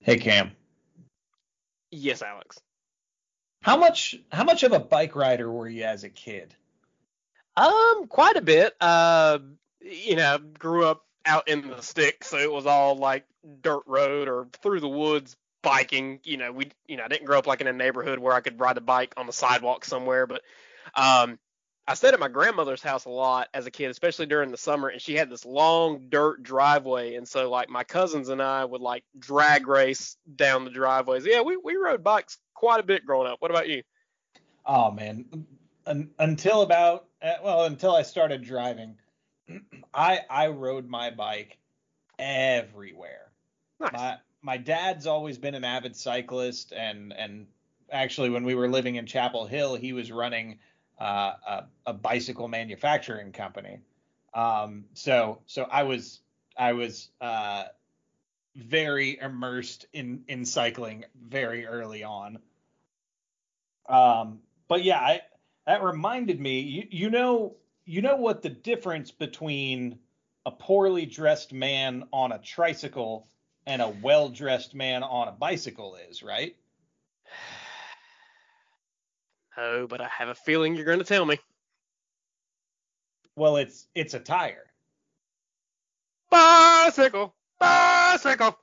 Hey Cam, Yes, Alex. how much how much of a bike rider were you as a kid? Um, quite a bit. Uh, you know, grew up out in the sticks, so it was all like dirt road or through the woods biking. You know, we, you know, I didn't grow up like in a neighborhood where I could ride a bike on the sidewalk somewhere, but um, I stayed at my grandmother's house a lot as a kid, especially during the summer, and she had this long dirt driveway, and so like my cousins and I would like drag race down the driveways. Yeah, we we rode bikes quite a bit growing up. What about you? Oh man, Un- until about uh, well until I started driving, I I rode my bike everywhere. Nice. My my dad's always been an avid cyclist, and and actually when we were living in Chapel Hill, he was running uh, a, a bicycle manufacturing company. Um, so so I was I was uh, very immersed in in cycling very early on. Um, but yeah, I, that reminded me. You, you know you know what the difference between a poorly dressed man on a tricycle and a well dressed man on a bicycle is, right? Oh, but I have a feeling you're going to tell me. Well, it's it's a tire. Bicycle, bicycle.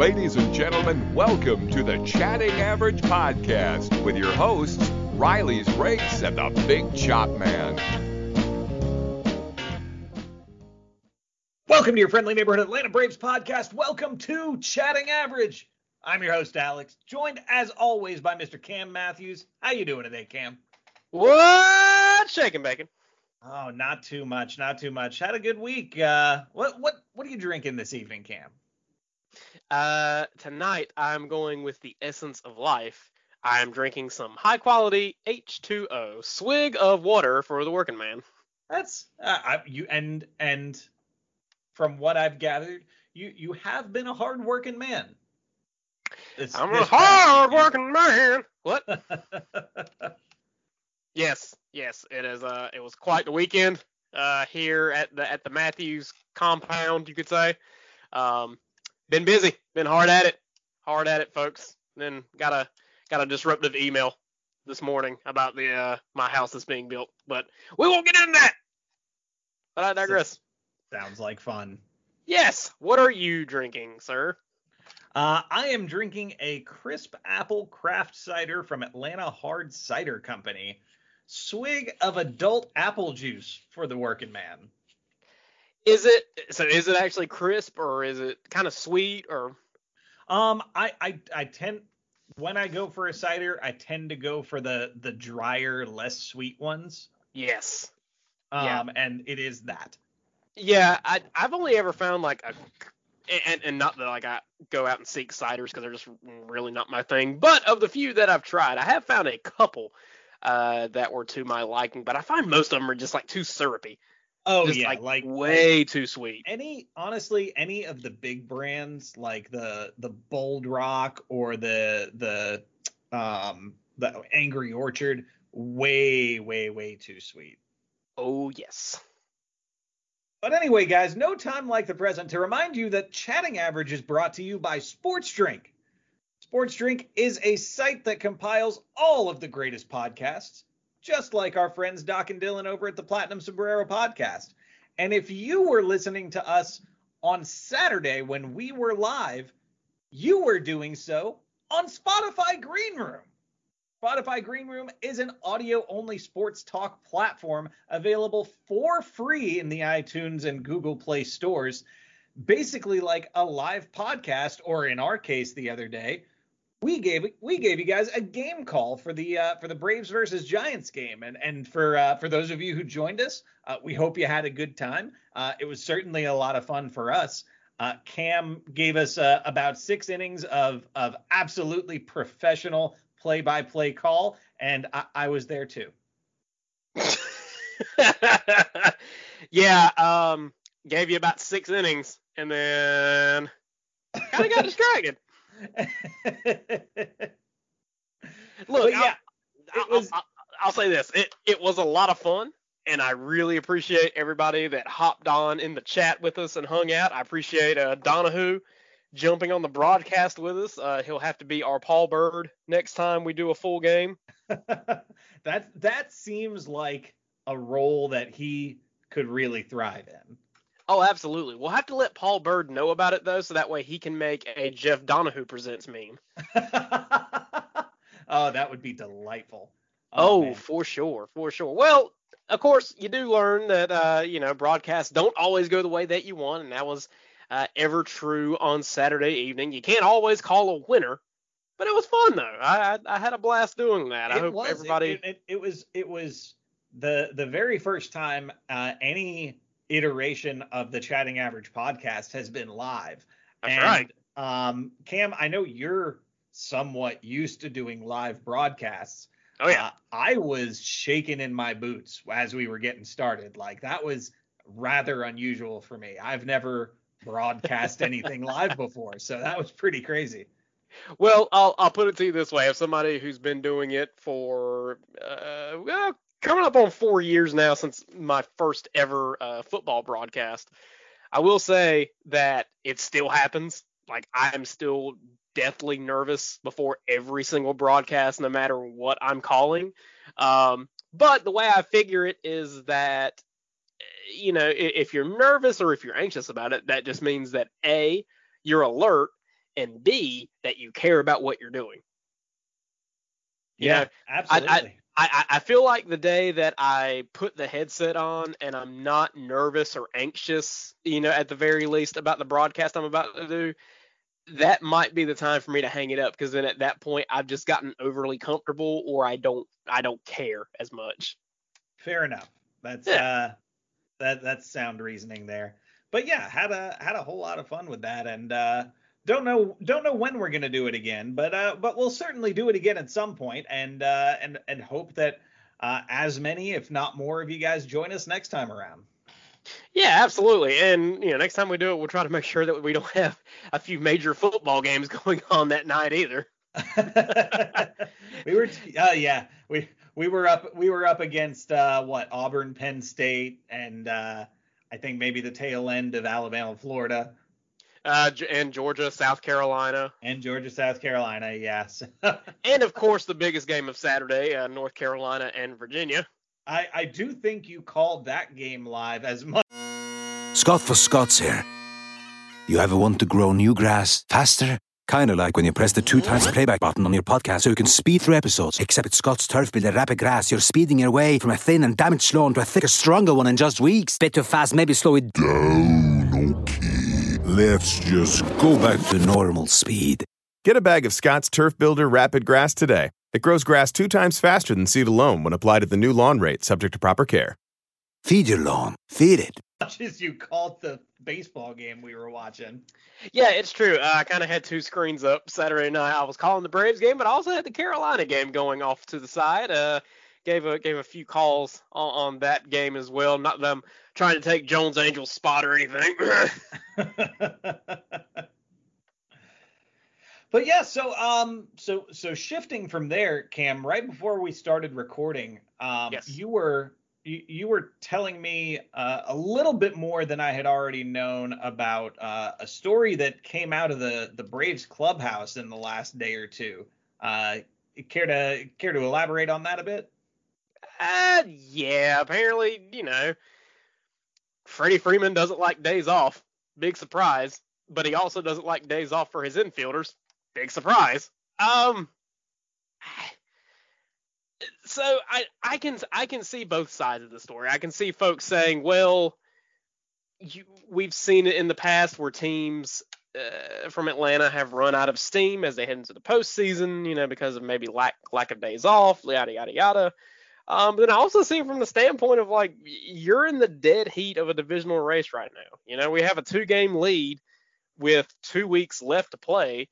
Ladies and gentlemen, welcome to the Chatting Average Podcast with your hosts, Riley's Race and the Big Chop Man. Welcome to your friendly neighborhood Atlanta Braves podcast. Welcome to Chatting Average. I'm your host Alex, joined as always by Mr. Cam Matthews. How you doing today, Cam? What shaking bacon? Oh, not too much, not too much. Had a good week. Uh, what what what are you drinking this evening, Cam? Uh, tonight I'm going with the essence of life. I'm drinking some high quality H2O, swig of water for the working man. That's uh, I, you and and from what I've gathered, you you have been a hard working man. This- I'm this a hard working man. What? Yes, yes, it is. Uh, it was quite the weekend. Uh, here at the at the Matthews compound, you could say. Um, been busy, been hard at it, hard at it, folks. Then got a got a disruptive email this morning about the uh my house that's being built, but we won't get into that. But I digress. Sounds like fun. Yes. What are you drinking, sir? Uh, I am drinking a crisp apple craft cider from Atlanta Hard Cider Company. Swig of adult apple juice for the working man. Is it so? Is it actually crisp or is it kind of sweet or? Um, I, I I tend when I go for a cider, I tend to go for the the drier, less sweet ones. Yes. Um, Yeah. and it is that. Yeah, I I've only ever found like a and and not that like I go out and seek ciders because they're just really not my thing. But of the few that I've tried, I have found a couple uh, that were to my liking. But I find most of them are just like too syrupy. Oh just yeah, like, like way too sweet. any honestly any of the big brands like the the bold rock or the the um the angry orchard way way way too sweet Oh yes. but anyway guys no time like the present to remind you that chatting average is brought to you by sports drink sports drink is a site that compiles all of the greatest podcasts just like our friends doc and dylan over at the platinum sombrero podcast and if you were listening to us on Saturday when we were live, you were doing so on Spotify Green Room. Spotify Green Room is an audio only sports talk platform available for free in the iTunes and Google Play stores. Basically, like a live podcast, or in our case, the other day, we gave we gave you guys a game call for the uh, for the Braves versus Giants game, and and for uh, for those of you who joined us, uh, we hope you had a good time. Uh, it was certainly a lot of fun for us. Uh, Cam gave us uh, about six innings of of absolutely professional play by play call, and I, I was there too. Yeah, um, gave you about six innings, and then kind of got distracted. Look, yeah, I'll, was- I'll, I'll say this: it it was a lot of fun, and I really appreciate everybody that hopped on in the chat with us and hung out. I appreciate uh, Donahue jumping on the broadcast with us. Uh, he'll have to be our Paul Byrd next time we do a full game. that that seems like a role that he could really thrive in. Oh, absolutely. We'll have to let Paul Byrd know about it though, so that way he can make a Jeff Donahue presents meme. oh, that would be delightful. Oh, man. for sure, for sure. Well, of course, you do learn that uh, you know broadcasts don't always go the way that you want, and that was uh, ever true on Saturday evening. You can't always call a winner, but it was fun though. I I, I had a blast doing that. I it hope was. Everybody. It, it, it was. It was the the very first time uh, any iteration of the Chatting Average podcast has been live. That's and, right. Um, Cam, I know you're somewhat used to doing live broadcasts. Oh yeah. Uh, I was shaking in my boots as we were getting started. Like that was rather unusual for me. I've never broadcast anything live before, so that was pretty crazy. Well, I'll I'll put it to you this way: as somebody who's been doing it for uh, well, coming up on four years now since my first ever uh, football broadcast, I will say that it still happens. Like I'm still deathly nervous before every single broadcast, no matter what I'm calling. Um, but the way I figure it is that eh, you know if you're nervous or if you're anxious about it, that just means that a you're alert and B that you care about what you're doing. You know, absolutely. I, I I feel like the day that I put the headset on and I'm not nervous or anxious, you know, at the very least about the broadcast I'm about to do, that might be the time for me to hang it up because then at that point I've just gotten overly comfortable or I don't I don't care as much. Fair enough. That's Yeah. uh that that's sound reasoning there. But yeah, had a had a whole lot of fun with that and uh don't know don't know when we're going to do it again, but uh but we'll certainly do it again at some point and uh and and hope that uh as many if not more of you guys join us next time around. Yeah, absolutely. And you know, next time we do it, we'll try to make sure that we don't have a few major football games going on that night either. we were uh yeah, we we were up we were up against uh what Auburn, Penn State and uh I think maybe the tail end of Alabama, Florida. Uh, and Georgia, South Carolina, And Georgia, South Carolina, yes. and of course the biggest game of Saturday, uh, North Carolina and Virginia. I, I do think you called that game live as much. Scott for Scott's here. You ever want to grow new grass faster? Kinda like when you press the two times playback button on your podcast so you can speed through episodes. Except with Scotts Turf Builder Rapid Grass, you're speeding your way from a thin and damaged lawn to a thicker, stronger one in just weeks. Bit too fast, maybe slow it down, okay. Let's just go back to normal speed. Get a bag of Scotts Turf Builder Rapid Grass today. It grows grass two times faster than seed alone when applied at the new lawn rate, subject to proper care. Feed your lawn. Feed it. much as you called the baseball game we were watching. Yeah, it's true. Uh, I kind of had two screens up Saturday night. I was calling the Braves game, but I also had the Carolina game going off to the side. Uh, gave a gave a few calls on, on that game as well. Not them trying to take Jones Angell's spot or anything. but yeah, so um so so shifting from there, Cam, right before we started recording, um Yes. you were you, you were telling me uh, a little bit more than I had already known about uh, a story that came out of the the Braves clubhouse in the last day or two. Uh, care to care to elaborate on that a bit? Uh, yeah, apparently, you know, Freddie Freeman doesn't like days off. Big surprise. But he also doesn't like days off for his infielders. Big surprise. Um. So I I can I can see both sides of the story. I can see folks saying, well, you, we've seen it in the past where teams uh, from Atlanta have run out of steam as they head into the postseason, you know, because of maybe lack lack of days off, yada yada yada. Um, then I also see from the standpoint of like you're in the dead heat of a divisional race right now. You know, we have a two game lead with two weeks left to play.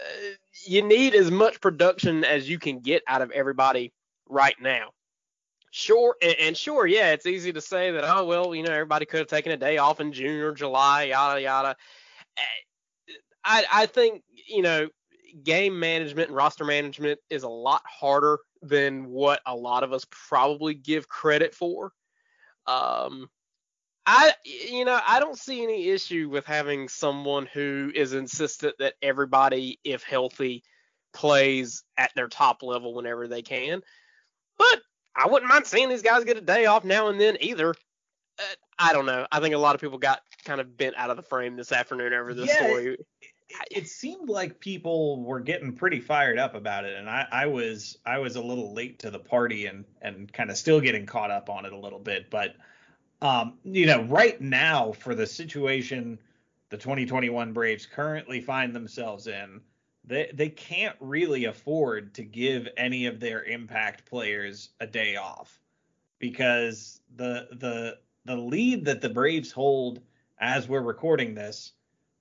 Uh, you need as much production as you can get out of everybody right now. Sure, and, and sure, yeah, it's easy to say that. Oh well, you know, everybody could have taken a day off in June or July, yada yada. Eh, I I think you know, game management and roster management is a lot harder than what a lot of us probably give credit for. Um, I you know I don't see any issue with having someone who is insistent that everybody, if healthy, plays at their top level whenever they can. But I wouldn't mind seeing these guys get a day off now and then either. Uh, I don't know. I think a lot of people got kind of bent out of the frame this afternoon over this Yeah, story. It, seemed like people were getting pretty fired up about it, and I, I was I was a little late to the party and and kind of still getting caught up on it a little bit. But um, you know, right now for the situation the 2021 Braves currently find themselves in, they they can't really afford to give any of their impact players a day off because the the the lead that the Braves hold as we're recording this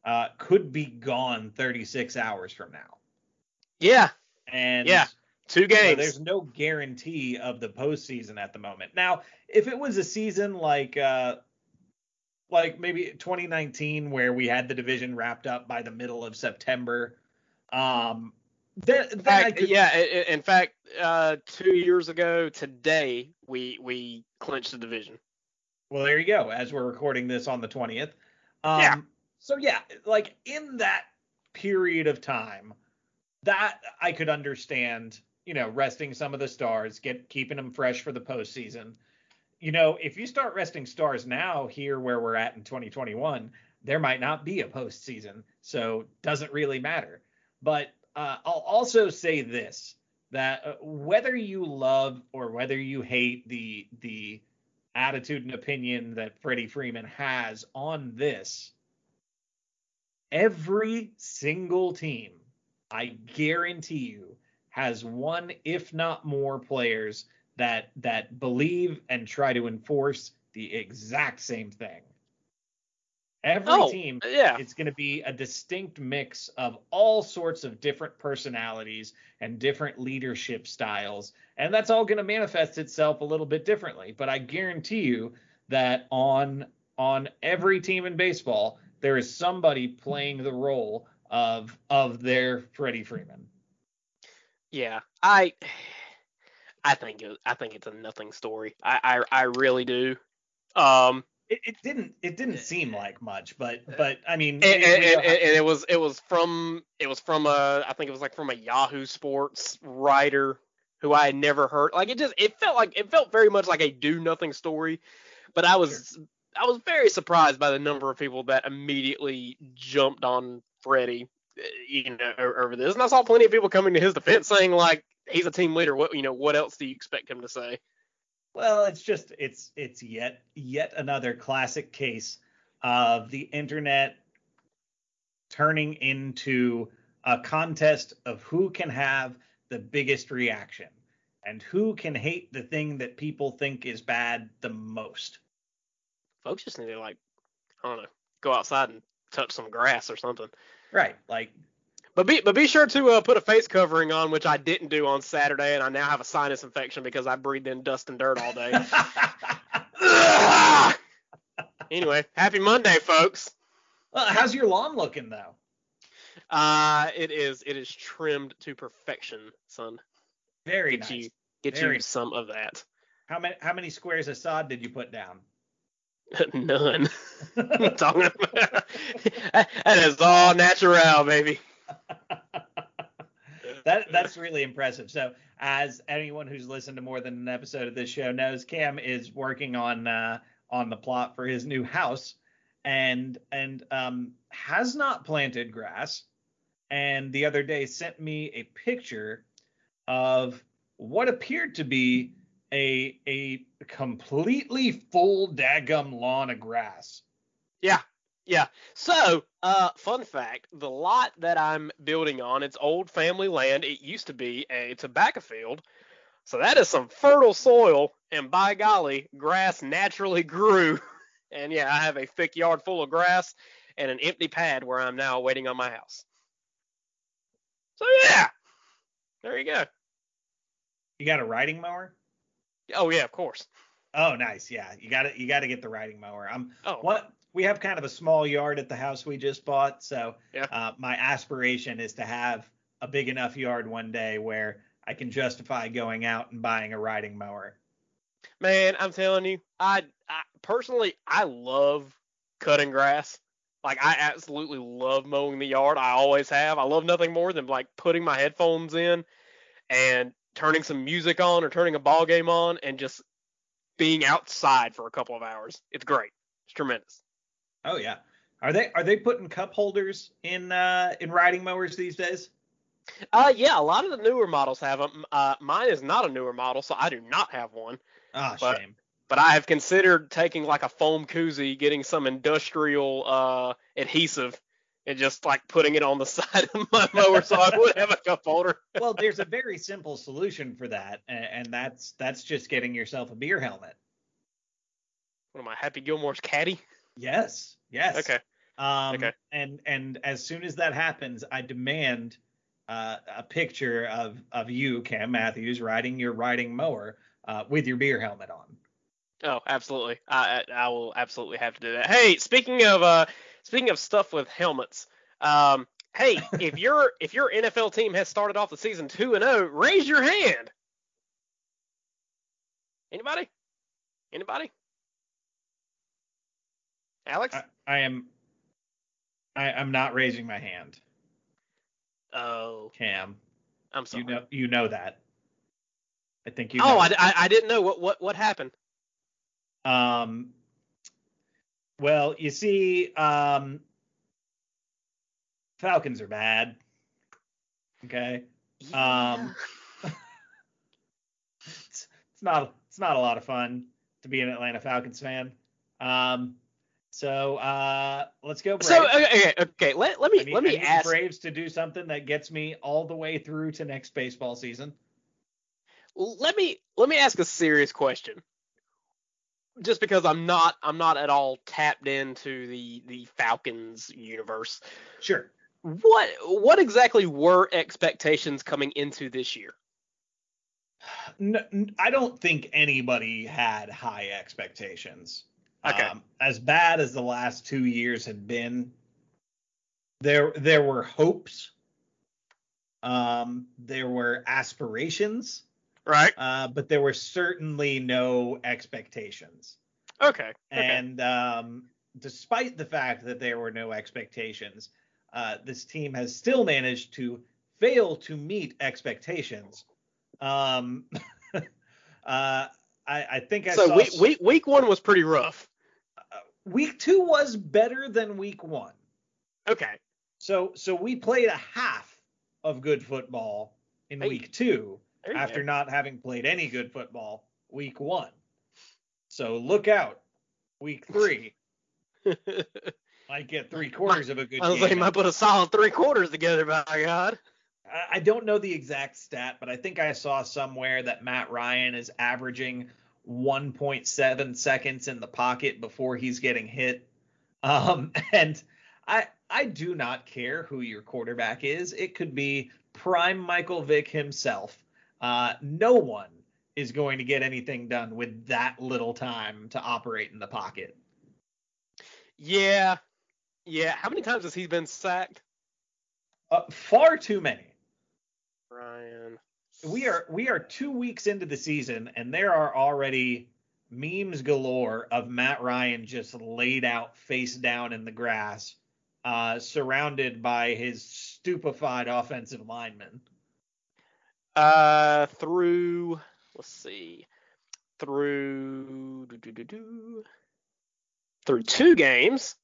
uh, could be gone 36 hours from now. Yeah, And Yeah, two you know, games. there's no guarantee of the postseason at the moment. Now, if it was a season like uh, like maybe 2019 where we had the division wrapped up by the middle of September, um, then, then fact, could, yeah. In fact, uh, two years ago today, we we clinched the division. Well, there you go. As we're recording this on the 20th. Um, Yeah. So yeah, like in that period of time, that I could understand. You know, resting some of the stars, get keeping them fresh for the postseason. You know, if you start resting stars now, here where we're at in 2021, there might not be a postseason, so doesn't really matter. But uh, I'll also say this: that uh, whether you love or whether you hate the the attitude and opinion that Freddie Freeman has on this, every single team, I guarantee you, has one, if not more, players that that believe and try to enforce the exact same thing. Every Oh, team yeah. it's going to be a distinct mix of all sorts of different personalities and different leadership styles and that's all going to manifest itself a little bit differently but i guarantee you that on on every team in baseball there is somebody playing the role of of their freddie freeman Yeah, I I think it, I think it's a nothing story. I I, I really do. Um, it, it didn't it didn't eh, seem eh, like much but eh, but i mean and, we- and, and, and it was it was from it was from a I think it was like from a Yahoo Sports writer who I had never heard. Like it just it felt like it felt very much like a do nothing story, but I was I was very surprised by the number of people that immediately jumped on Freddie, uh, you know, over this. And I saw plenty of people coming to his defense saying like he's a team leader. What you know, what else do you expect him to say? Well, it's just it's it's yet yet another classic case of the internet turning into a contest of who can have the biggest reaction and who can hate the thing that people think is bad the most. Folks just need to like I don't know, go outside and touch some grass or something. Right. Like But be but be sure to uh, put a face covering on, which I didn't do on Saturday, and I now have a sinus infection because I breathed in dust and dirt all day. Anyway, happy Monday, folks. well, how's your lawn looking though? Uh, it is it is trimmed to perfection, son. Very Get nice. you get Very you some of that. How many how many squares of sod did you put down? None. Talking about that is all natural, baby. that that's really impressive. So, as anyone who's listened to more than an episode of this show knows, Cam is working on uh, on the plot for his new house, and and um, has not planted grass. And the other day sent me a picture of what appeared to be a a completely full daggum lawn of grass. Yeah, yeah. So, uh, fun fact: the lot that I'm building on, it's old family land. It used to be a tobacco field, so that is some fertile soil. And by golly, grass naturally grew. And yeah, I have a thick yard full of grass and an empty pad where I'm now waiting on my house. So yeah, there you go. You got a riding mower? Oh yeah, of course. Oh, nice. Yeah, you got to you got to get the riding mower. I'm Oh, what we have kind of a small yard at the house we just bought, so Yeah. uh, my aspiration is to have a big enough yard one day where I can justify going out and buying a riding mower. man, I'm telling you, I, I personally I love cutting grass. Like I absolutely love mowing the yard. I always have. I love nothing more than like putting my headphones in and turning some music on or turning a ball game on and just being outside for a couple of hours. It's great. It's tremendous. Oh yeah. Are they are they putting cup holders in uh in riding mowers these days? Uh, yeah, a lot of the newer models have them. Uh, mine is not a newer model, so I do not have one. Ah, But- shame. But I have considered taking like a foam koozie, getting some industrial uh, adhesive, and just like putting it on the side of my mower so I would have a cup holder. well, there's a very simple solution for that, and, that's that's just getting yourself a beer helmet. What am I, Happy Gilmore's caddy? Yes. Yes. Okay. Um, Okay. And and as soon as that happens, I demand uh, a picture of of you, Cam Matthews, riding your riding mower uh, with your beer helmet on. Oh, absolutely. I I I will absolutely have to do that. Hey, speaking of uh, speaking of stuff with helmets, um, hey, if your if your NFL team has started off the season two and zero, raise your hand. Anybody? Anybody? Alex? I, I am. I, I'm not raising my hand, oh, Cam. I'm sorry. You know you know that. I think you. oh, know I, I, I didn't know what what what happened. Um, well, you see, um, Falcons are bad. Okay. Um, it's, it's not it's not a lot of fun to be an Atlanta Falcons fan. Um, so uh, let's go. Braves. so okay, okay. Let let me need, let I me ask. Braves to do something that gets me all the way through to next baseball season. let me let me ask a serious question. Just because I'm not I'm not at all tapped into the the Falcons universe. Sure. What what exactly were expectations coming into this year? No, I don't think anybody had high expectations. Okay. Um, as bad as the last two years had been, there there were hopes. Um, there were aspirations, Right. uh, but there were certainly no expectations. Okay. okay. And um, despite the fact that there were no expectations, uh, this team has still managed to fail to meet expectations. Um, uh, I, I think I so saw week, week week one was pretty rough. week two was better than week one. Okay. So so we played a half of good football in Hey, week two There you after go. not having played any good football week one. So look out, week three might get three quarters of a good I was like, game. might put a solid three quarters together. By God. I- I don't know the exact stat, but I think I saw somewhere that Matt Ryan is averaging 1.7 seconds in the pocket before he's getting hit. Um, and I I do not care who your quarterback is. It could be prime Michael Vick himself. Uh, no one is going to get anything done with that little time to operate in the pocket. Yeah. Yeah. How many times has he been sacked? Uh, far too many. Ryan. we are we are two weeks into the season and there are already memes galore of Matt Ryan just laid out face down in the grass, uh, surrounded by his stupefied offensive linemen. Uh, through let's see, through through two games,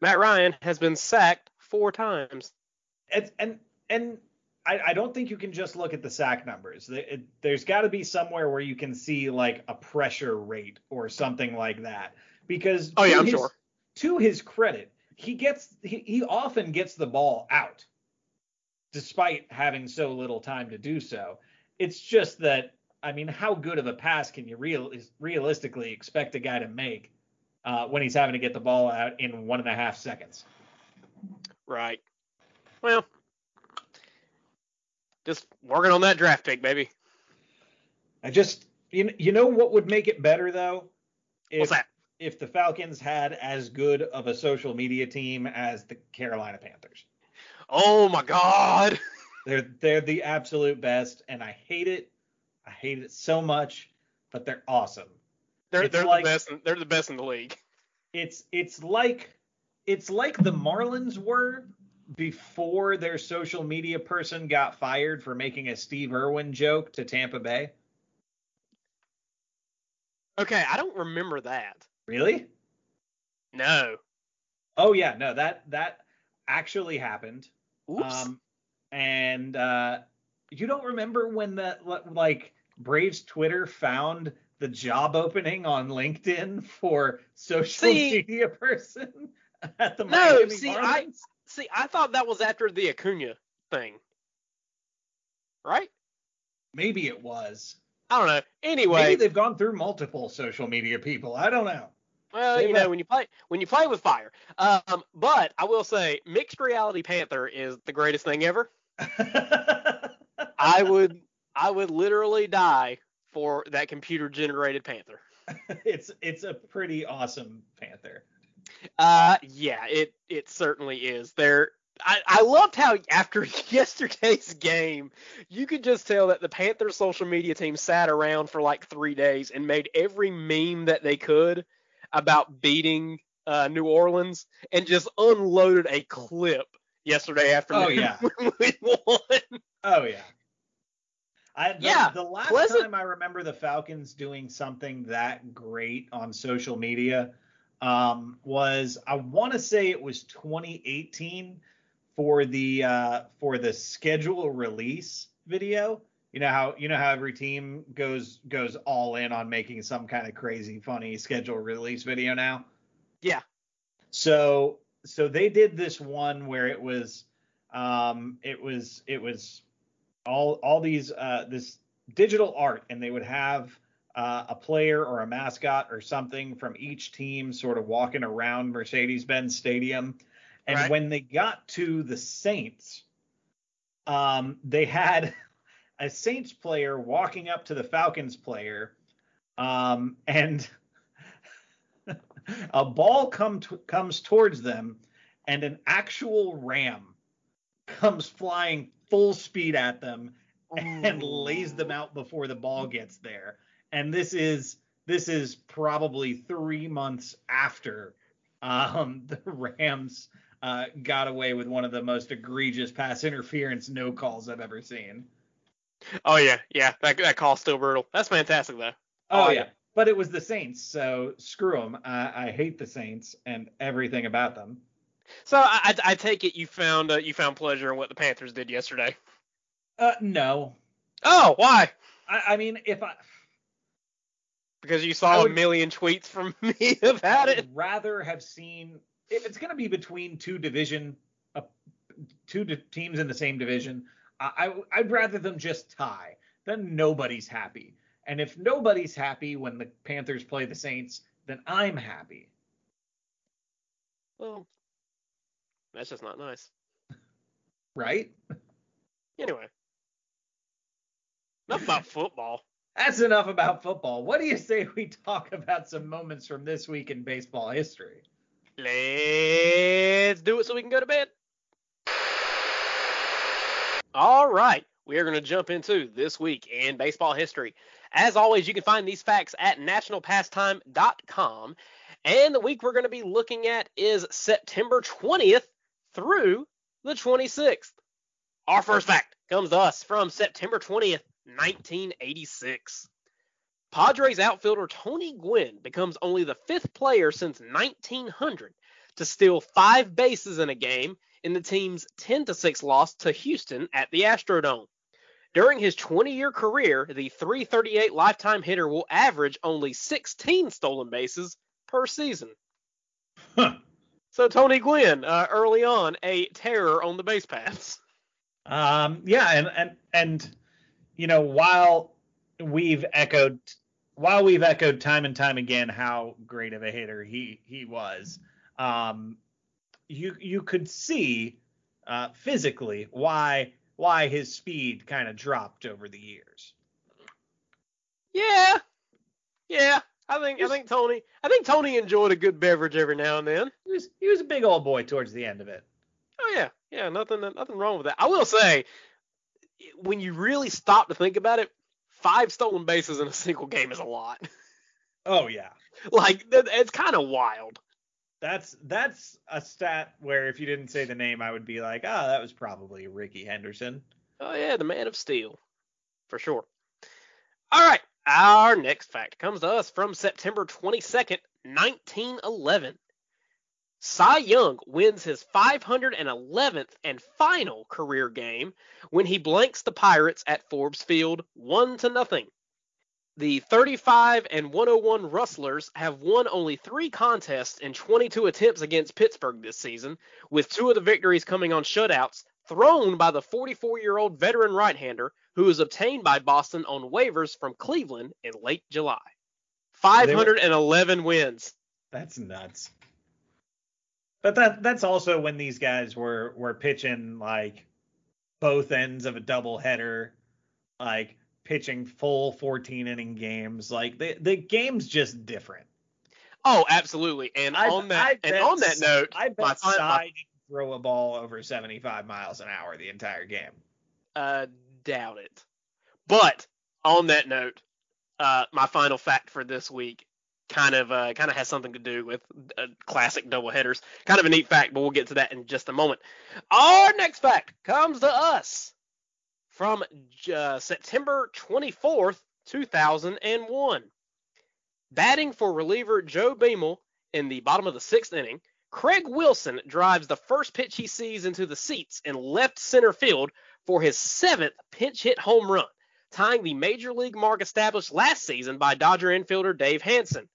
Matt Ryan has been sacked four times. And and and I, I don't think you can just look at the sack numbers. There- it- there's got to be somewhere where you can see like a pressure rate or something like that. Because Oh, yeah, to I'm his- sure. To his credit, he gets he, he often gets the ball out, despite having so little time to do so. It's just that I mean, how good of a pass can you real realistically expect a guy to make uh, when he's having to get the ball out in one and a half seconds? Right. Well, just working on that draft pick, baby. I just You you know what would make it better though? If, What's that? If the Falcons had as good of a social media team as the Carolina Panthers. Oh my God. They're they're the absolute best, and I hate it. I hate it so much, but they're awesome. They're It's they're like- the best. in- They're the best in the league. It's it's like it's like the Marlins were before their social media person got fired for making a Steve Irwin joke to Tampa Bay. Okay, I don't remember that. Really? No. Oh yeah, no that that actually happened. Oops. Um, and uh, you don't remember when the like Braves Twitter found the job opening on LinkedIn for social See- media person at the no, Miami see, Marlins? I see. I thought that was after the Acuna thing. Right? Maybe it was. I don't know. Anyway, Maybe they've gone through multiple social media people. I don't know. Well, you know, when you play when you play with fire. Um, but I will say, mixed reality Panther is the greatest thing ever. I would I would literally die for that computer generated Panther. it's it's a pretty awesome panther. Uh, yeah, it it certainly is. There, I I loved how after yesterday's game, you could just tell that the Panthers social media team sat around for like three days and made every meme that they could about beating uh, New Orleans and just unloaded a clip yesterday afternoon. Oh, yeah. when we won. Oh yeah. I, the, Yeah, the last pleasant- time I remember the Falcons doing something that great on social media um, was I want to say it was 2018 for the uh, for the schedule release video. You know how you know how every team goes goes all in on making some kind of crazy funny schedule release video now. Yeah. So so they did this one where it was um it was it was all all these uh this digital art and they would have uh, a player or a mascot or something from each team sort of walking around Mercedes-Benz Stadium and Right. when they got to the Saints um they had a Saints player walking up to the Falcons player um and a ball come t- comes towards them and an actual ram comes flying full speed at them and lays them out before the ball gets there. And this is this is probably three months after um, the Rams uh, got away with one of the most egregious pass interference no calls I've ever seen. Oh yeah, yeah. That that call's still brutal. That's fantastic though. Oh, Oh, yeah. yeah. But it was the Saints, so screw them. I, I hate the Saints and everything about them. So I, I, I take it you found uh, you found pleasure in what the Panthers did yesterday. Uh, no, Oh, why? I, I mean if I Because you saw would- a million tweets from me about I it. would rather have seen if it's going to be between two division, uh, two di- teams in the same division. I, I'd rather them just tie. Then nobody's happy. And if nobody's happy when the Panthers play the Saints, then I'm happy. Well, that's just not nice. Right? Anyway, enough about football. That's enough about football. What do you say we talk about some moments from this week in baseball history? Let's do it so we can go to bed. All right, we are going to jump into this week in baseball history. As always, you can find these facts at nationalpastime.com. And the week we're going to be looking at is September 20th through the 26th. Our first fact comes to us from September 20th, 1986. Padres outfielder Tony Gwynn becomes only the fifth player since 1900 to steal five bases in a game in the team's 10 6 loss to Houston at the Astrodome. During his 20 year career, the 338 lifetime hitter will average only 16 stolen bases per season. Huh. So Tony Gwynn, uh, early on, a terror on the base paths. Um, yeah, and and and you know, while we've echoed while we've echoed time and time again how great of a hitter he he was, um, you you could see uh, physically why why his speed kind of dropped over the years. Yeah, yeah. I think I think Tony I think Tony enjoyed a good beverage every now and then. He was he was a big old boy towards the end of it. Oh yeah, yeah. Nothing nothing wrong with that. I will say, when you really stop to think about it, five stolen bases in a single game is a lot. Oh yeah. like it's kind of wild. That's that's a stat where if you didn't say the name, I would be like, ah, that was probably Rickey Henderson. Oh yeah, the man of steel, for sure. All right, our next fact comes to us from September 22nd, 1911. Cy Young wins his 511th and final career game when he blanks the Pirates at Forbes Field 1 to nothing. The 35 and 101 Rustlers have won only 3 contests in 22 attempts against Pittsburgh this season, with two of the victories coming on shutouts thrown by the 44-year-old veteran right-hander who was obtained by Boston on waivers from Cleveland in late July. 511 wins. That's nuts. But that that's also when these guys were were pitching like both ends of a doubleheader, like pitching full 14 inning games. Like the the game's just different. Oh, absolutely. And I- on that I and bet on that note, I bet fin- Cy my- throw a ball over 75 miles an hour the entire game. uh, doubt it. But on that note, uh, my final fact for this week kind of uh, kind of has something to do with uh, classic doubleheaders. Kind of a neat fact, but we'll get to that in just a moment. Our next fact comes to us from uh, September 24th, 2001. Batting for reliever Joe Beimel in the bottom of the sixth inning, Craig Wilson drives the first pitch he sees into the seats in left center field for his seventh pinch hit home run, tying the major league mark established last season by Dodger infielder Dave Hansen.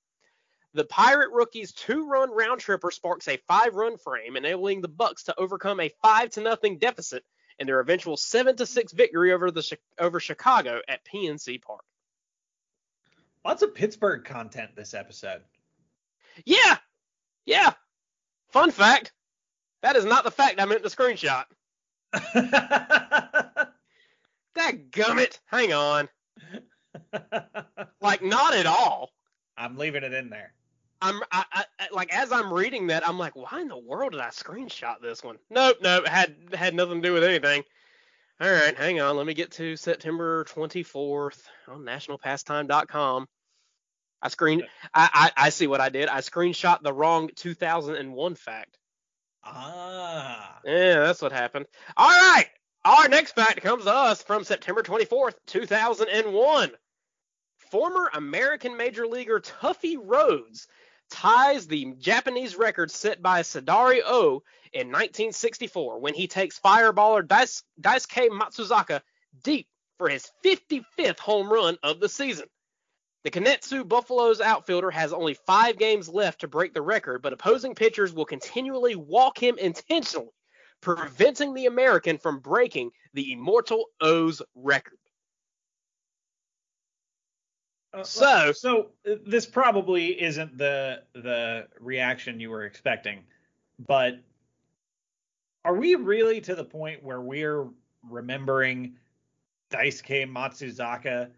The Pirate rookie's two-run round tripper sparks a five-run frame, enabling the Bucs to overcome a five to nothing deficit in their eventual seven to six victory over the over Chicago at PNC Park. Lots of Pittsburgh content this episode. Yeah, yeah. Fun fact: that is not the fact I meant to screenshot. That gummit. Hang on. Like not at all. I'm leaving it in there. I'm I, I, like as I'm reading that, I'm like, why in the world did I screenshot this one? Nope, nope, had had nothing to do with anything. All right, hang on. Let me get to September 24th on nationalpastime.com. I screen I, I I see what I did. I screenshot the wrong 2001 fact. Ah. Yeah, that's what happened. All right. Our next fact comes to us from September 24th, 2001. Former American Major Leaguer Tuffy Rhodes ties the Japanese record set by Sadari O in 1964 when he takes fireballer Daisuke Matsuzaka deep for his 55th home run of the season. The Kintetsu Buffaloes outfielder has only five games left to break the record, but opposing pitchers will continually walk him intentionally, preventing the American from breaking the immortal Oh's record. Uh, So- so uh, this probably isn't the the reaction you were expecting, but are we really to the point where we're remembering Daisuke Matsuzaka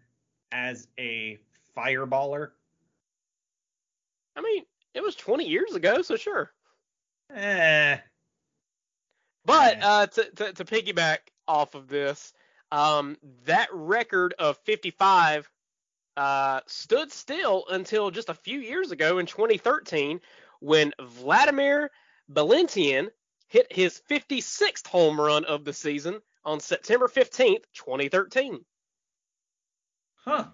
as a fireballer? I mean, it was 20 years ago, so sure. Eh. But Yeah. uh, to, to, to piggyback off of this, um, that record of 55 uh, stood still until just a few years ago in 2013 when Wladimir Balentien hit his 56th home run of the season on September 15th, 2013. Huh.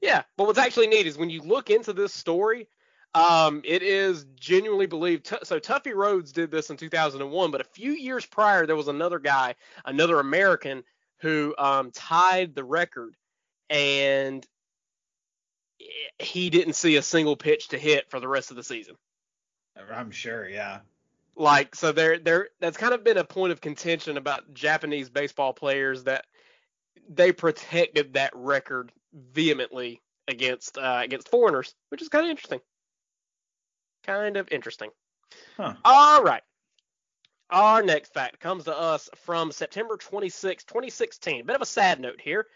Yeah, but what's actually neat is when you look into this story, um, it is genuinely believed. T- so Tuffy Rhodes did this in 2001, but a few years prior, there was another guy, another American, who um, tied the record, and he didn't see a single pitch to hit for the rest of the season. I'm sure, yeah. Like, so there, there, that's kind of been a point of contention about Japanese baseball players that they protected that record vehemently against uh, against foreigners, which is kind of interesting. Kind of interesting. Huh. All right. Our next fact comes to us from September 26, 2016. A Bit of a sad note here.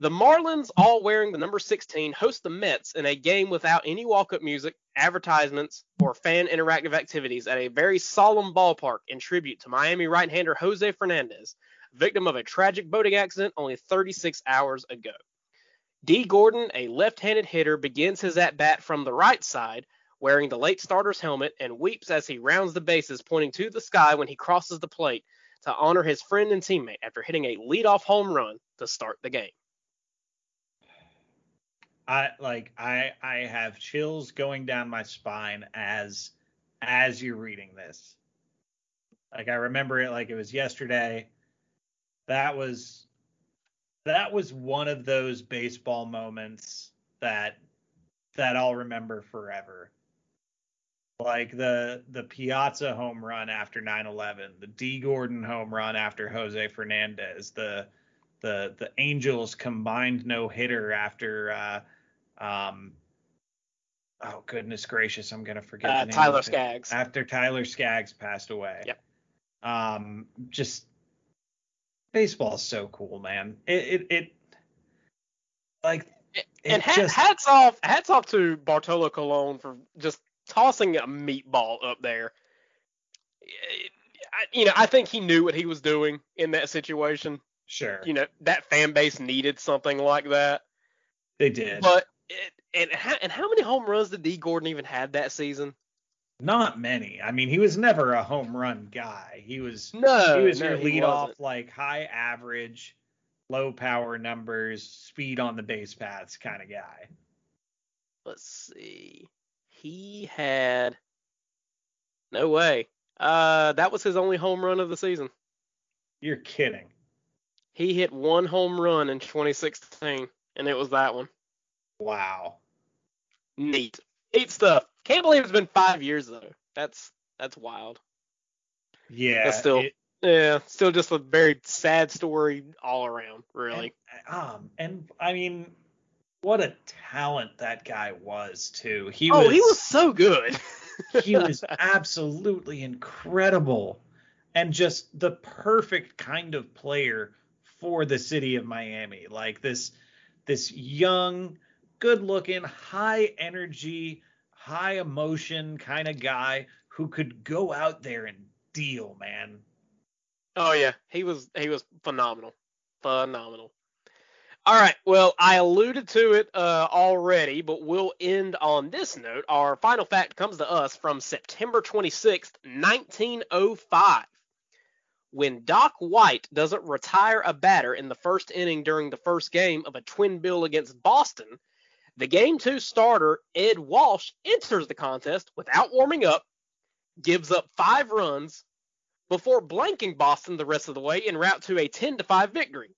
The Marlins, all wearing the number 16, host the Mets in a game without any walk-up music, advertisements, or fan interactive activities at a very solemn ballpark in tribute to Miami right-hander Jose Fernandez, victim of a tragic boating accident only 36 hours ago. Dee Gordon, a left-handed hitter, begins his at-bat from the right side, wearing the late starter's helmet, and weeps as he rounds the bases, pointing to the sky when he crosses the plate to honor his friend and teammate after hitting a leadoff home run to start the game. I like I I have chills going down my spine as as you're reading this. Like I remember it like it was yesterday. That was that was one of those baseball moments that that I'll remember forever. Like the the Piazza home run after 9/11, the Dee Gordon home run after Jose Fernandez, the the the Angels combined no hitter after uh, um oh goodness gracious I'm gonna forget Uh, the name Tyler. Skaggs. after Tyler Skaggs passed away. Yep. Um just baseball is so cool, man. It it, it like it and hat, just hats off, hats off to Bartolo Colon for just tossing a meatball up there. It- I, you know, I think he knew what he was doing in that situation. sure You know, that fan base needed something like that. they did. But and how, and how many home runs did Dee Gordon even have that season? Not many. I mean, he was never a home run guy. He was No, he was no, your lead off like high average, low power numbers, speed on the base paths kind of guy. Let's see. He had no way. Uh, that was his only home run of the season. You're kidding. He hit one home run in 2016, and it was that one. Wow. Neat, neat stuff. Can't believe it's been five years though. That's that's wild. Yeah. But still, it- yeah, still just a very sad story all around, really. And, um, and I mean, what a talent that guy was too. He oh, was, he was so good. he was absolutely incredible and just the perfect kind of player for the city of Miami. Like this this young, good-looking, high energy, high emotion kind of guy who could go out there and deal, man. Oh yeah, he was he was phenomenal, phenomenal. All right, well I alluded to it uh, already, but we'll end on this note. Our final fact comes to us from September 26th, 1905, when Doc White doesn't retire a batter in the first inning during the first game of a twin bill against Boston. The game two starter Ed Walsh enters the contest without warming up, gives up five runs, before blanking Boston the rest of the way en route to a 10 to 5 victory.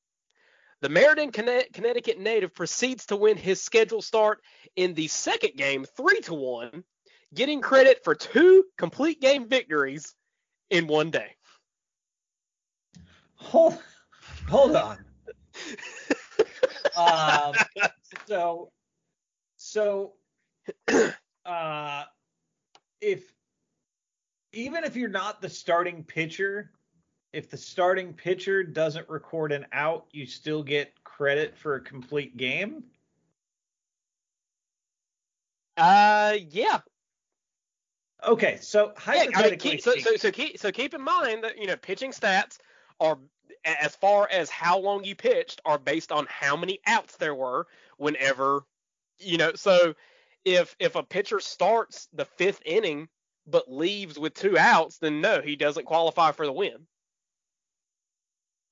The Meriden, Connecticut native proceeds to win his scheduled start in the second game 3 to 1, getting credit for two complete game victories in one day. Hold hold on. um, so so uh if even if you're not the starting pitcher, if the starting pitcher doesn't record an out, you still get credit for a complete game. Uh yeah. Okay, so Yeah, I mean, keep, so, so, so keep so keep in mind that you know pitching stats are as far as how long you pitched are based on how many outs there were whenever you know so if if a pitcher starts the fifth inning but leaves with two outs then no he doesn't qualify for the win.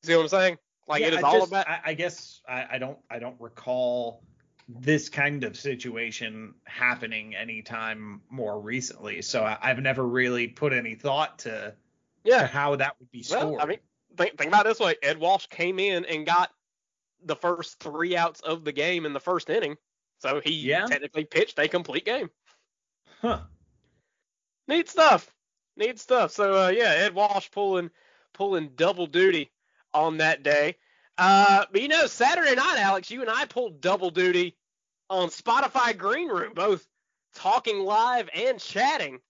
See what i'm saying? Like Yeah, it is I all just- about I, I guess I, I don't I don't recall this kind of situation happening anytime more recently. So I, I've never really put any thought to, to yeah how that would be scored. well i mean think, think about it this way. Ed walsh came in and got the first three outs of the game in the first inning so he Yeah. technically pitched a complete game huh. Neat stuff. Neat stuff. So uh, yeah, Ed Walsh pulling pulling double duty on that day. Uh, but you know, Saturday night, Alex, you and I pulled double duty on Spotify Green Room, both talking live and chatting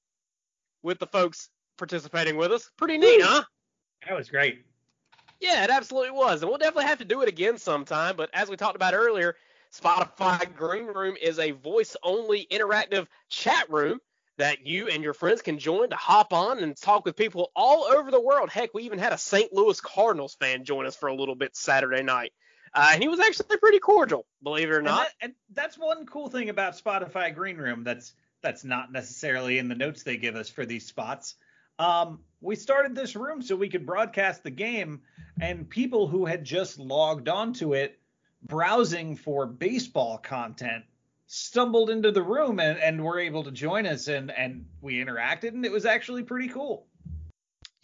with the folks participating with us. Pretty neat, huh? That was great. Yeah, it absolutely was. And we'll definitely have to do it again sometime. But as we talked about earlier, Spotify Green Room is a voice only interactive chat room that you and your friends can join to hop on and talk with people all over the world. Heck, we even had a St. Louis Cardinals fan join us for a little bit Saturday night. Uh, and he was actually pretty cordial, believe it or And, not. that, and that's one cool thing about Spotify Green Room that's that's not necessarily in the notes they give us for these spots. Um, we started this room so we could broadcast the game, and people who had just logged onto it, browsing for baseball content, stumbled into the room and, and were able to join us, and and we interacted, and it was actually pretty cool.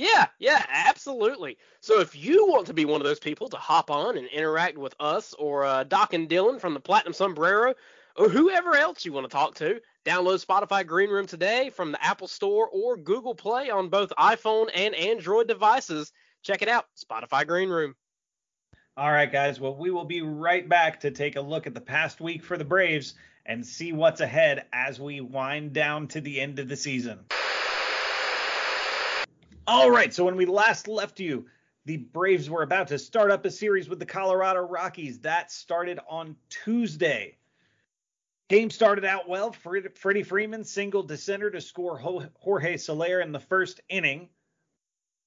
Yeah, yeah, absolutely. So if you want to be one of those people to hop on and interact with us or uh, Doc and Dylan from the Platinum Sombrero or whoever else you want to talk to, download Spotify Green Room today from the Apple Store or Google Play on both iPhone and Android devices. Check it out, Spotify Green Room. All right, guys. Well, we will be right back to take a look at the past week for the Braves and see what's ahead as we wind down to the end of the season. All right. So when we last left you, the Braves were about to start up a series with the Colorado Rockies. That started on Tuesday. Game started out well. Fred- Freddie Freeman singled to center to score Jorge Soler in the first inning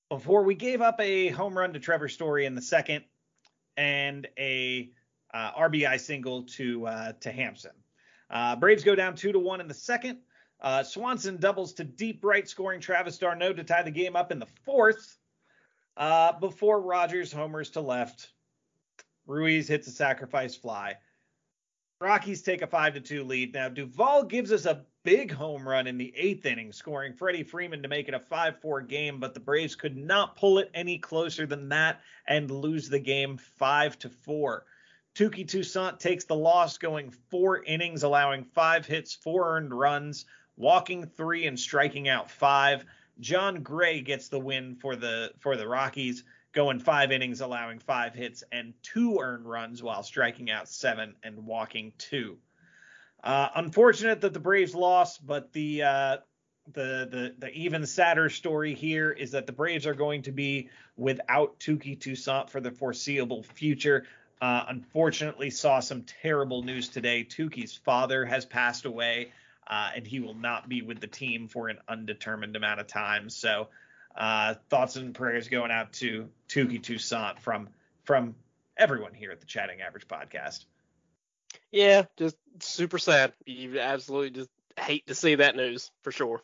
before we gave up a home run to Trevor Story in the second and a uh, RBI single to uh, to Hampson. Uh, Braves go down two to one in the second. Uh, Swanson doubles to deep right, scoring Travis d'Arnaud to tie the game up in the fourth. Uh, before Rodgers homers to left, Ruiz hits a sacrifice fly. Rockies take a five to two lead. Now Duvall gives us a big home run in the eighth inning, scoring Freddie Freeman to make it a 5-4 game, but the Braves could not pull it any closer than that and lose the game five to four. Touki Toussaint takes the loss, going four innings, allowing five hits, four earned runs, walking three and striking out five. Jon Gray gets the win for the for the Rockies, going five innings, allowing five hits and two earned runs while striking out seven and walking two. Uh, unfortunate that the Braves lost, but the uh, the the the even sadder story here is that the Braves are going to be without Touki Toussaint for the foreseeable future. Uh, unfortunately, saw some terrible news today. Touki's father has passed away, uh, and he will not be with the team for an undetermined amount of time. So, uh, thoughts and prayers going out to Touki Toussaint from from everyone here at the Chatting Average podcast. Yeah, just super sad. You absolutely just hate to see that news for sure.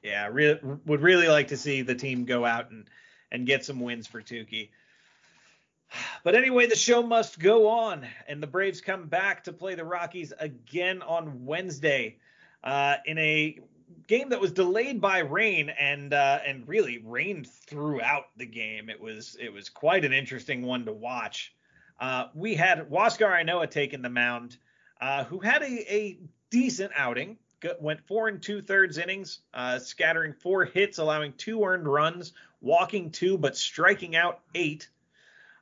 Yeah, re- would really like to see the team go out and and get some wins for Touki. But anyway, the show must go on, and the Braves come back to play the Rockies again on Wednesday uh, in a game that was delayed by rain and uh, and really rained throughout the game. It was it was quite an interesting one to watch. Uh, we had Huascar Ynoa taking the mound, uh, who had a, a decent outing. Went four and two thirds innings, uh, scattering four hits, allowing two earned runs, walking two, but striking out eight.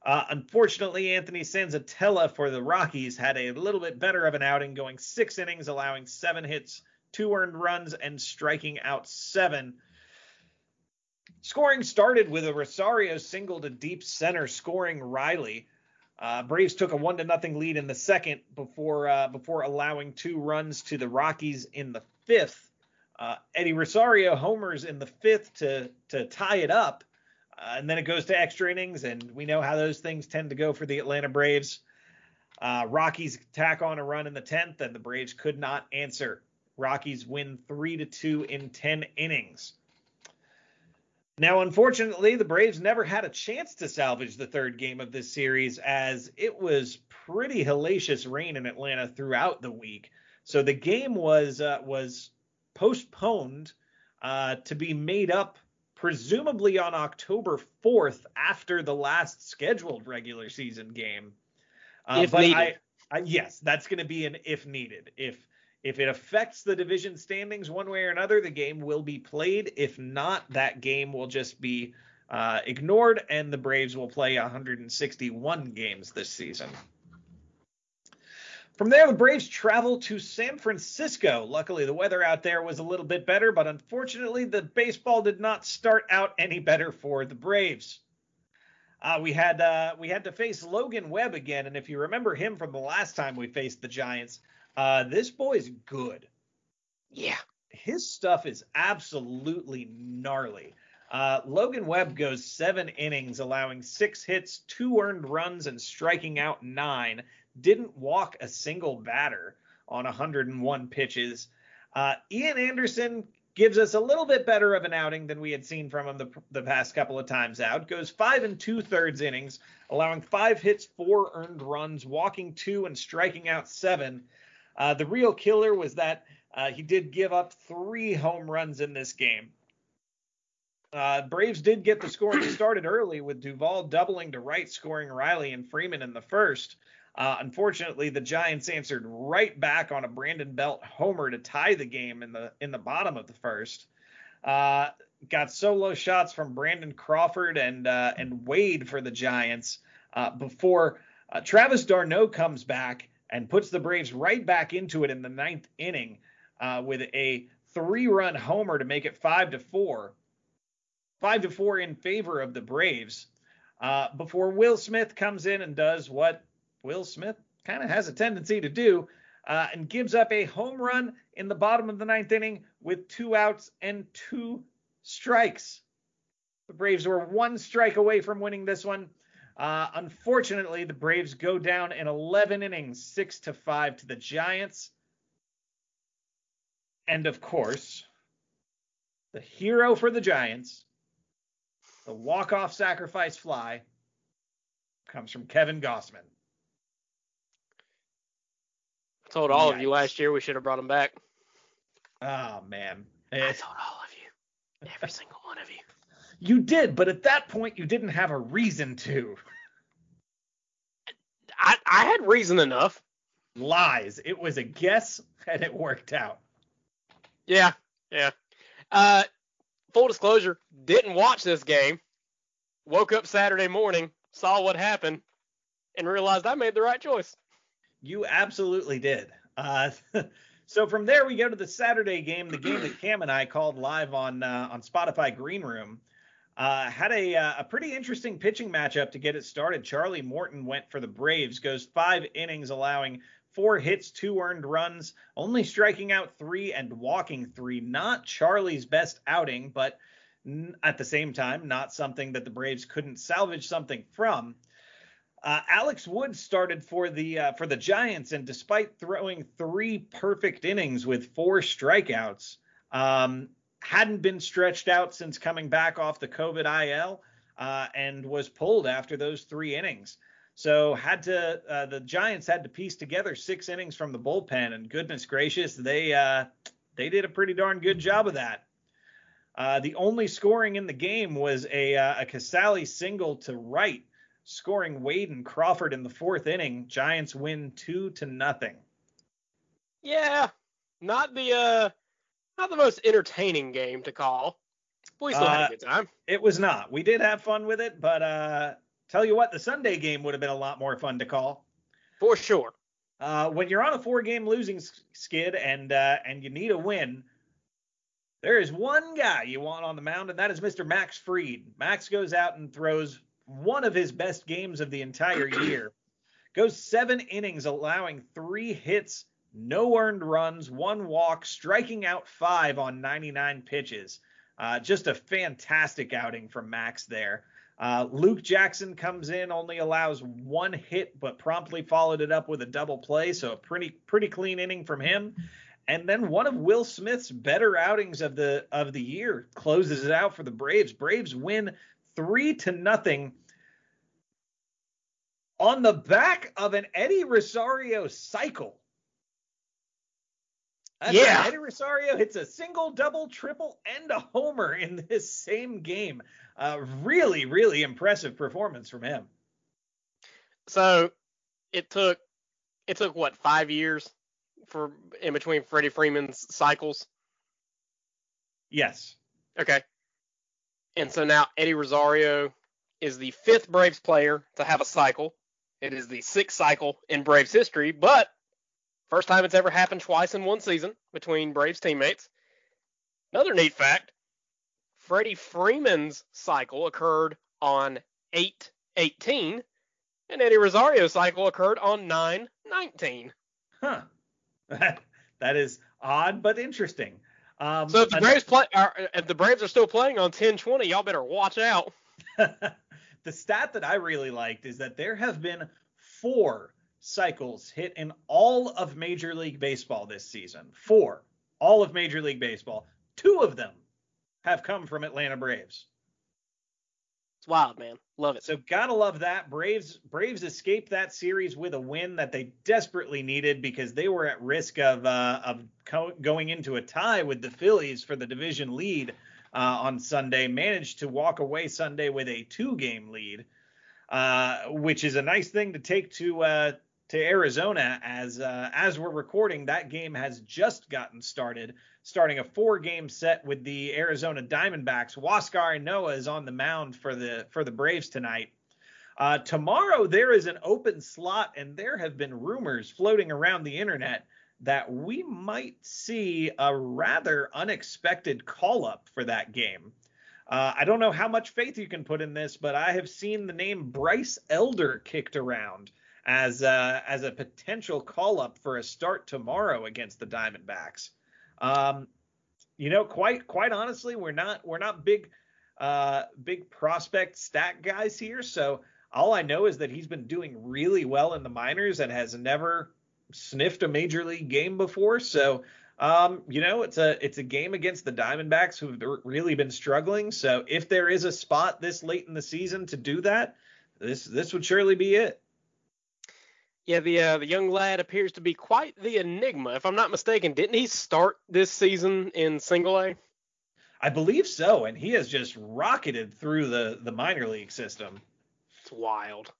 Uh, unfortunately, Anthony Senzatela for the Rockies had a little bit better of an outing, going six innings, allowing seven hits, two earned runs, and striking out seven. Scoring started with a Rosario single to deep center, scoring Riley. Uh, Braves took a one to nothing lead in the second before uh, before allowing two runs to the Rockies in the fifth. Uh, Eddie Rosario homers in the fifth to to tie it up, uh, and then it goes to extra innings, and we know how those things tend to go for the Atlanta Braves. Uh, Rockies tack on a run in the tenth, and the Braves could not answer. Rockies win three to two in ten innings. Now, unfortunately, the Braves never had a chance to salvage the third game of this series as it was pretty hellacious rain in Atlanta throughout the week. So the game was uh, was postponed uh, to be made up presumably on October 4th after the last scheduled regular season game. Uh, If but needed. I, I, yes, that's going to be an if needed. If if it affects the division standings one way or another, the game will be played. If not, that game will just be uh, ignored, and the Braves will play 161 games this season. From there, the Braves travel to San Francisco. Luckily, the weather out there was a little bit better, but unfortunately, the baseball did not start out any better for the Braves. Uh, we had uh, we had to face Logan Webb again, and if you remember him from the last time we faced the Giants, uh, this boy's good. Yeah. His stuff is absolutely gnarly. Uh, Logan Webb goes seven innings, allowing six hits, two earned runs, and striking out nine. Didn't walk a single batter on 101 pitches. Uh, Ian Anderson gives us a little bit better of an outing than we had seen from him the, the past couple of times out. Goes five and two thirds innings, allowing five hits, four earned runs, walking two, and striking out seven. Uh, the real killer was that uh, he did give up three home runs in this game. Uh, Braves did get the scoring started early with Duvall doubling to right, scoring Riley and Freeman in the first. Uh, unfortunately, the Giants answered right back on a Brandon Belt homer to tie the game in the in the bottom of the first. Uh, got solo shots from Brandon Crawford and uh, and Wade for the Giants uh, before uh, Travis d'Arnaud comes back and puts the Braves right back into it in the ninth inning uh, with a three-run homer to make it five to four, five to four in favor of the Braves. before Will Smith comes in and does what Will Smith kind of has a tendency to do, uh, and gives up a home run in the bottom of the ninth inning with two outs and two strikes. The Braves were one strike away from winning this one. Uh, unfortunately, the Braves go down in 11 innings, six to five to the Giants. And of course, the hero for the Giants, the walk-off sacrifice fly, comes from Kevin Gausman. I told all of you last year we should have brought him back. Oh man. I Eh, told all of you. Every single one of you. You did, but at that point you didn't have a reason to. I, I had reason enough. Lies. It was a guess and it worked out. Yeah, yeah. Uh, full disclosure, didn't watch this game. Woke up Saturday morning, saw what happened, and realized I made the right choice. You absolutely did. Uh, so from there we go to the Saturday game, the game that Cam and I called live on uh, on Spotify Green Room. Uh, had a uh, a pretty interesting pitching matchup to get it started. Charlie Morton went for the Braves, goes five innings, allowing four hits, two earned runs, only striking out three and walking three. Not Charlie's best outing, but at the same time, not something that the Braves couldn't salvage something from. Uh, Alex Wood started for the uh, for the Giants, and despite throwing three perfect innings with four strikeouts, um, hadn't been stretched out since coming back off the COVID IL, uh, and was pulled after those three innings. So had to uh, the Giants had to piece together six innings from the bullpen, and goodness gracious, they uh, they did a pretty darn good job of that. Uh, the only scoring in the game was a uh, a Casali single to right scoring Wade and Crawford in the fourth inning. Giants win two to nothing. Yeah, not the uh, not the most entertaining game to call. But we still had Uh, a good time. It was not. We did have fun with it, but uh, tell you what, the Sunday game would have been a lot more fun to call. For sure. Uh, when you're on a four-game losing skid and uh, and you need a win, there is one guy you want on the mound, and that is Mr. Max Fried. Max goes out and throws one of his best games of the entire year. Goes seven innings, allowing three hits, no earned runs, one walk, striking out five on 99 pitches. Uh, just a fantastic outing from Max there. Uh, Luke Jackson comes in, only allows one hit, but promptly followed it up with a double play. So a pretty pretty clean inning from him. And then one of Will Smith's better outings of the of the year closes it out for the Braves. Braves win three to nothing on the back of an Eddie Rosario cycle. That's right. Yeah. Eddie Rosario hits a single, double, triple, and a homer in this same game. Uh, really, really impressive performance from him. So it took it took what five years for in between Freddie Freeman's cycles. Yes. Okay. And so now Eddie Rosario is the fifth Braves player to have a cycle. It is the sixth cycle in Braves history, but first time it's ever happened twice in one season between Braves teammates. Another neat fact Freddie Freeman's cycle occurred on 8 18, and Eddie Rosario's cycle occurred on 9-19. Huh. that is odd but interesting. Um, So if the Braves play, are, if the Braves are still playing on 10-20, y'all better watch out. the stat that I really liked is that there have been four cycles hit in all of Major League Baseball this season. Four. All of Major League Baseball. Two of them have come from Atlanta Braves. It's wild, man. Love it. So gotta love that. Braves Braves escaped that series with a win that they desperately needed because they were at risk of uh, of co- going into a tie with the Phillies for the division lead uh, on Sunday. Managed to walk away Sunday with a two game lead, uh, which is a nice thing to take to uh, to Arizona as uh, as we're recording. That game has just gotten started starting a four game set with the Arizona Diamondbacks. Huascar Ynoa is on the mound for the for the Braves tonight. Uh, tomorrow there is an open slot, and there have been rumors floating around the internet that we might see a rather unexpected call up for that game. Uh, I don't know how much faith you can put in this, but I have seen the name Bryce Elder kicked around as uh, as a potential call up for a start tomorrow against the Diamondbacks. Um, you know, quite quite honestly, we're not we're not big uh, big prospect stat guys here. So all I know is that he's been doing really well in the minors and has never sniffed a major league game before. So um, you know, it's a it's a game against the Diamondbacks who've really been struggling. So if there is a spot this late in the season to do that, this this would surely be it. Yeah, the uh, the young lad appears to be quite the enigma. If I'm not mistaken, didn't he start this season in Single A? I believe so, and he has just rocketed through the the minor league system. It's wild.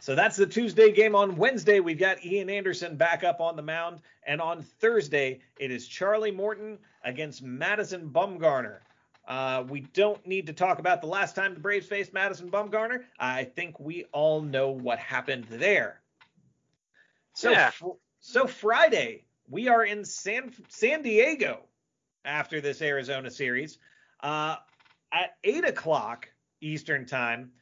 So that's the Tuesday game. On Wednesday, we've got Ian Anderson back up on the mound. And on Thursday, it is Charlie Morton against Madison Bumgarner. Uh, we don't need to talk about the last time the Braves faced Madison Bumgarner. I think we all know what happened there. So, Yeah. fr- so Friday, we are in San San Diego after this Arizona series. Uh, at eight o'clock Eastern time,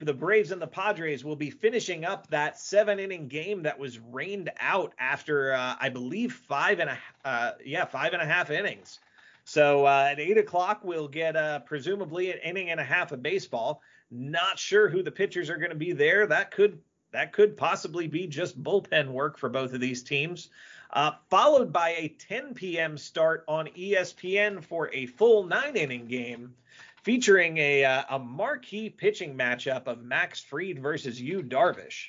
the Braves and the Padres will be finishing up that seven inning game that was rained out after uh, I believe five and a uh, yeah five and a half innings. So uh, at eight o'clock we'll get uh, presumably an inning and a half of baseball. Not sure who the pitchers are going to be there. That could that could possibly be just bullpen work for both of these teams. Uh, followed by a 10 p.m. start on ESPN for a full nine inning game featuring a uh, a marquee pitching matchup of Max Fried versus Yu Darvish.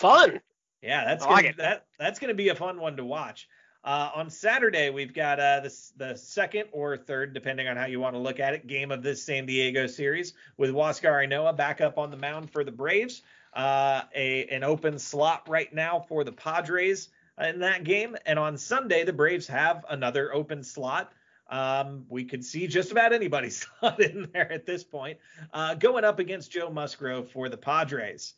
Fun. Yeah, that's I gonna, like that that's going to be a fun one to watch. Uh, on Saturday, we've got uh, the the second or third, depending on how you want to look at it, game of this San Diego series with Huascar Ynoa back up on the mound for the Braves. Uh, a an open slot right now for the Padres in that game, and on Sunday the Braves have another open slot. Um, we could see just about anybody's slot in there at this point, uh, going up against Joe Musgrove for the Padres.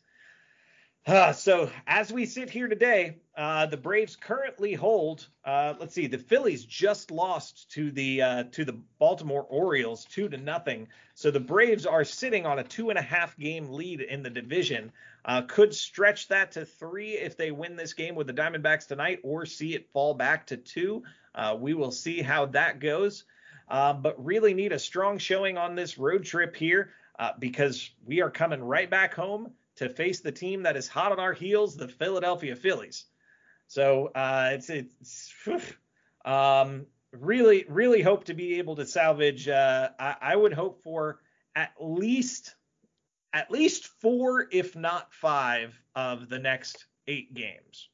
Uh, so as we sit here today, uh, the Braves currently hold. Uh, let's see, the Phillies just lost to the uh, to the Baltimore Orioles two to nothing. So the Braves are sitting on a two and a half game lead in the division. Uh, could stretch that to three if they win this game with the Diamondbacks tonight, or see it fall back to two. Uh, we will see how that goes. But really need a strong showing on this road trip here because we are coming right back home to face the team that is hot on our heels, the Philadelphia Phillies. So uh, it's it's um, really really hope to be able to salvage. Uh, I, I would hope for at least at least four, if not five, of the next eight games,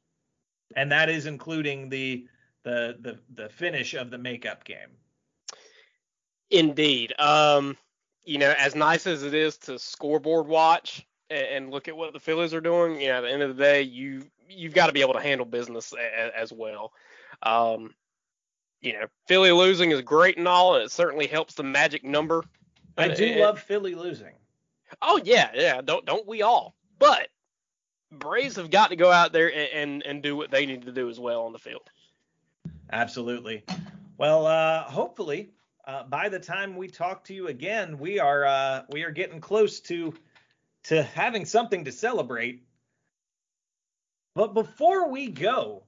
and that is including the the the the finish of the makeup game. Indeed. Um, you know, as nice as it is to scoreboard watch and, and look at what the Phillies are doing, you know, at the end of the day, you you've got to be able to handle business a, as well. Um, you know, Philly losing is great and all, and it certainly helps the magic number. I do and- love Philly losing. Oh yeah, yeah. Don't don't we all? But Braves have got to go out there and, and and do what they need to do as well on the field. Absolutely. Well, uh, hopefully, uh, by the time we talk to you again, we are uh, we are getting close to to having something to celebrate. But before we go,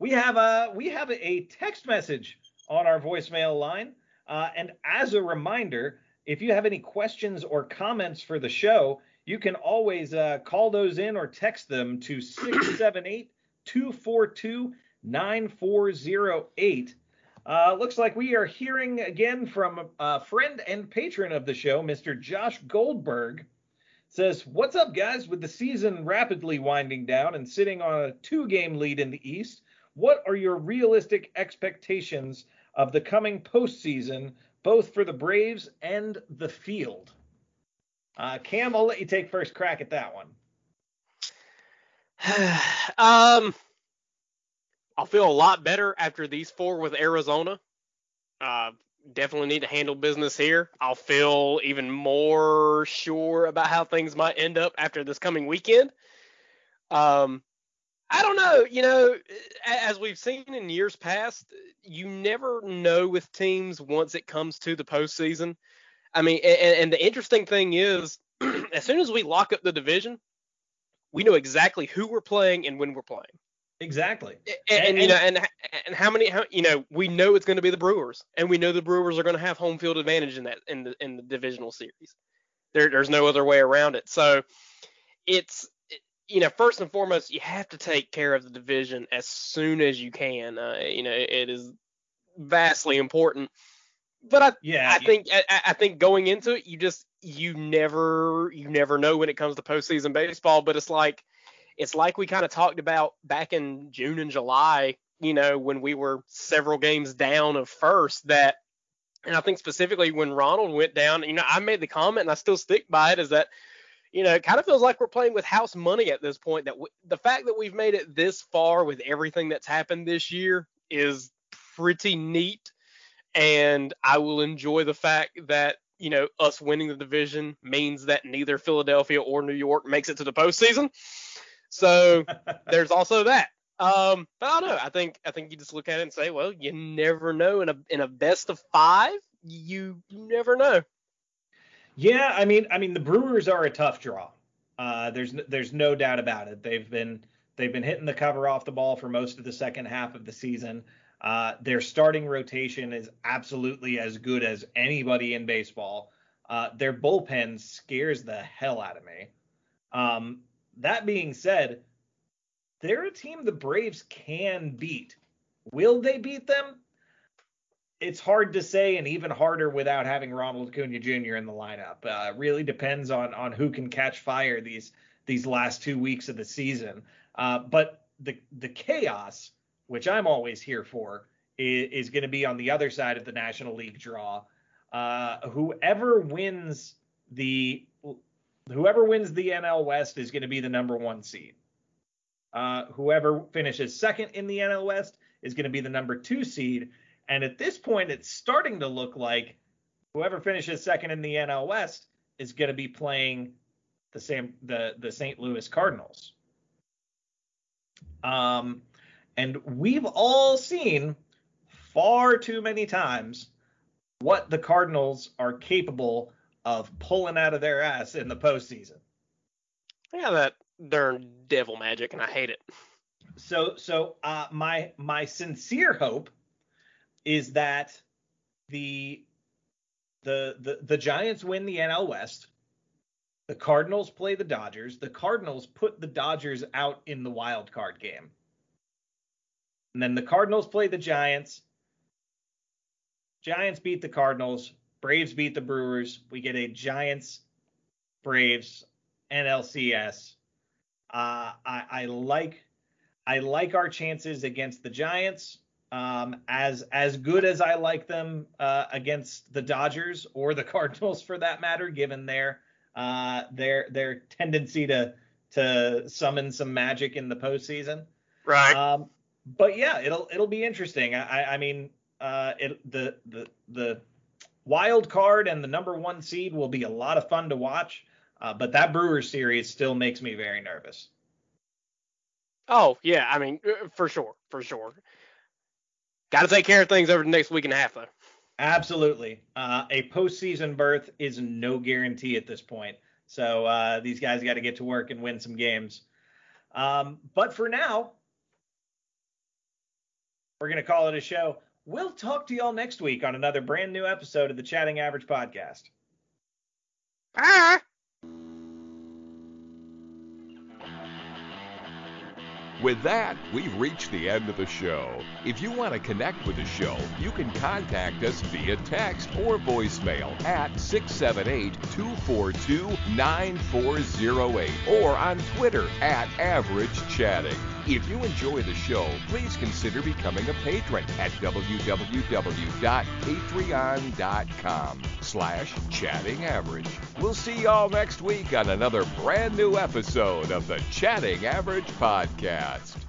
we have a we have a text message on our voicemail line. Uh, and as a reminder, if you have any questions or comments for the show, you can always uh, call those in or text them to 678 242 9408. Uh, looks like we are hearing again from a friend and patron of the show, Mr. Josh Goldberg. Says, What's up, guys? With the season rapidly winding down and sitting on a two game lead in the East, what are your realistic expectations of the coming postseason, both for the Braves and the field? Uh, Cam, I'll let you take first crack at that one. um, I'll feel a lot better after these four with Arizona. Uh, definitely need to handle business here. I'll feel even more sure about how things might end up after this coming weekend. Um, I don't know. You know, as we've seen in years past, you never know with teams once it comes to the postseason. I mean, and, and the interesting thing is, as soon as we lock up the division, we know exactly who we're playing and when we're playing. Exactly. And, and, you know, and and how many, how, you know, we know it's going to be the Brewers, and we know the Brewers are going to have home field advantage in that in the in the divisional series. There, there's no other way around it. So it's you know, first and foremost, you have to take care of the division as soon as you can. Uh, you know, it is vastly important. But I, Yeah, I you- think, I, I think going into it, you just, you never, you never know when it comes to postseason baseball. But it's like, it's like we kind of talked about back in June and July. You know, when we were several games down of first, that, and I think specifically when Ronald went down, you know, I made the comment and I still stick by it, is that you know, it kind of feels like we're playing with house money at this point. That w- the fact that we've made it this far with everything that's happened this year is pretty neat, and I will enjoy the fact that you know us winning the division means that neither Philadelphia or New York makes it to the postseason. So there's also that. Um, but I don't know. I think I think you just look at it and say, well, you never know in a in a best of five, you you never know. Yeah, I mean, I mean, the Brewers are a tough draw. Uh, there's there's no doubt about it. They've been they've been hitting the cover off the ball for most of the second half of the season. Uh, their starting rotation is absolutely as good as anybody in baseball. Uh, their bullpen scares the hell out of me. Um, that being said, they're a team the Braves can beat. Will they beat them? it's hard to say, and even harder without having Ronald Acuna Jr. in the lineup. Uh, really depends on on who can catch fire these these last two weeks of the season. Uh, but the the chaos, which I'm always here for, is, is going to be on the other side of the National League draw. Uh, whoever wins the whoever wins the NL West is going to be the number one seed. Uh, whoever finishes second in the NL West is going to be the number two seed. And at this point, it's starting to look like whoever finishes second in the NL West is going to be playing the same the the St. Louis Cardinals. Um, and we've all seen far too many times what the Cardinals are capable of pulling out of their ass in the postseason. Yeah, that darn devil magic, and I hate it. so so uh, my my sincere hope is that the the the the Giants win the NL West. The Cardinals play the Dodgers. The Cardinals put the Dodgers out in the wild card game. And then the Cardinals play the Giants. Giants beat the Cardinals. Braves beat the Brewers. We get a Giants Braves NLCS. Uh, I, I like I like our chances against the Giants. Um, as as good as I like them uh, against the Dodgers or the Cardinals for that matter, given their uh, their their tendency to to summon some magic in the postseason. Right. Um, but yeah, it'll it'll be interesting. I, I- I mean, uh, it, the the the wild card and the number one seed will be a lot of fun to watch. Uh, but that Brewers series still makes me very nervous. oh yeah, I mean uh, for sure, for sure. Got to take care of things over the next week and a half though. Absolutely. Uh, a postseason berth is no guarantee at this point. So uh, these guys got to get to work and win some games. Um, but for now, we're going to call it a show. We'll talk to y'all next week on another brand new episode of the Chatting Average podcast. Ah. With that, we've reached the end of the show. If you want to connect with the show, you can contact us via text or voicemail at 678 242 9408 or on Twitter at Average Chatting. If you enjoy the show, please consider becoming a patron at www.patreon.com slash chatting average. We'll see y'all next week on another brand new episode of the Chatting Average Podcast.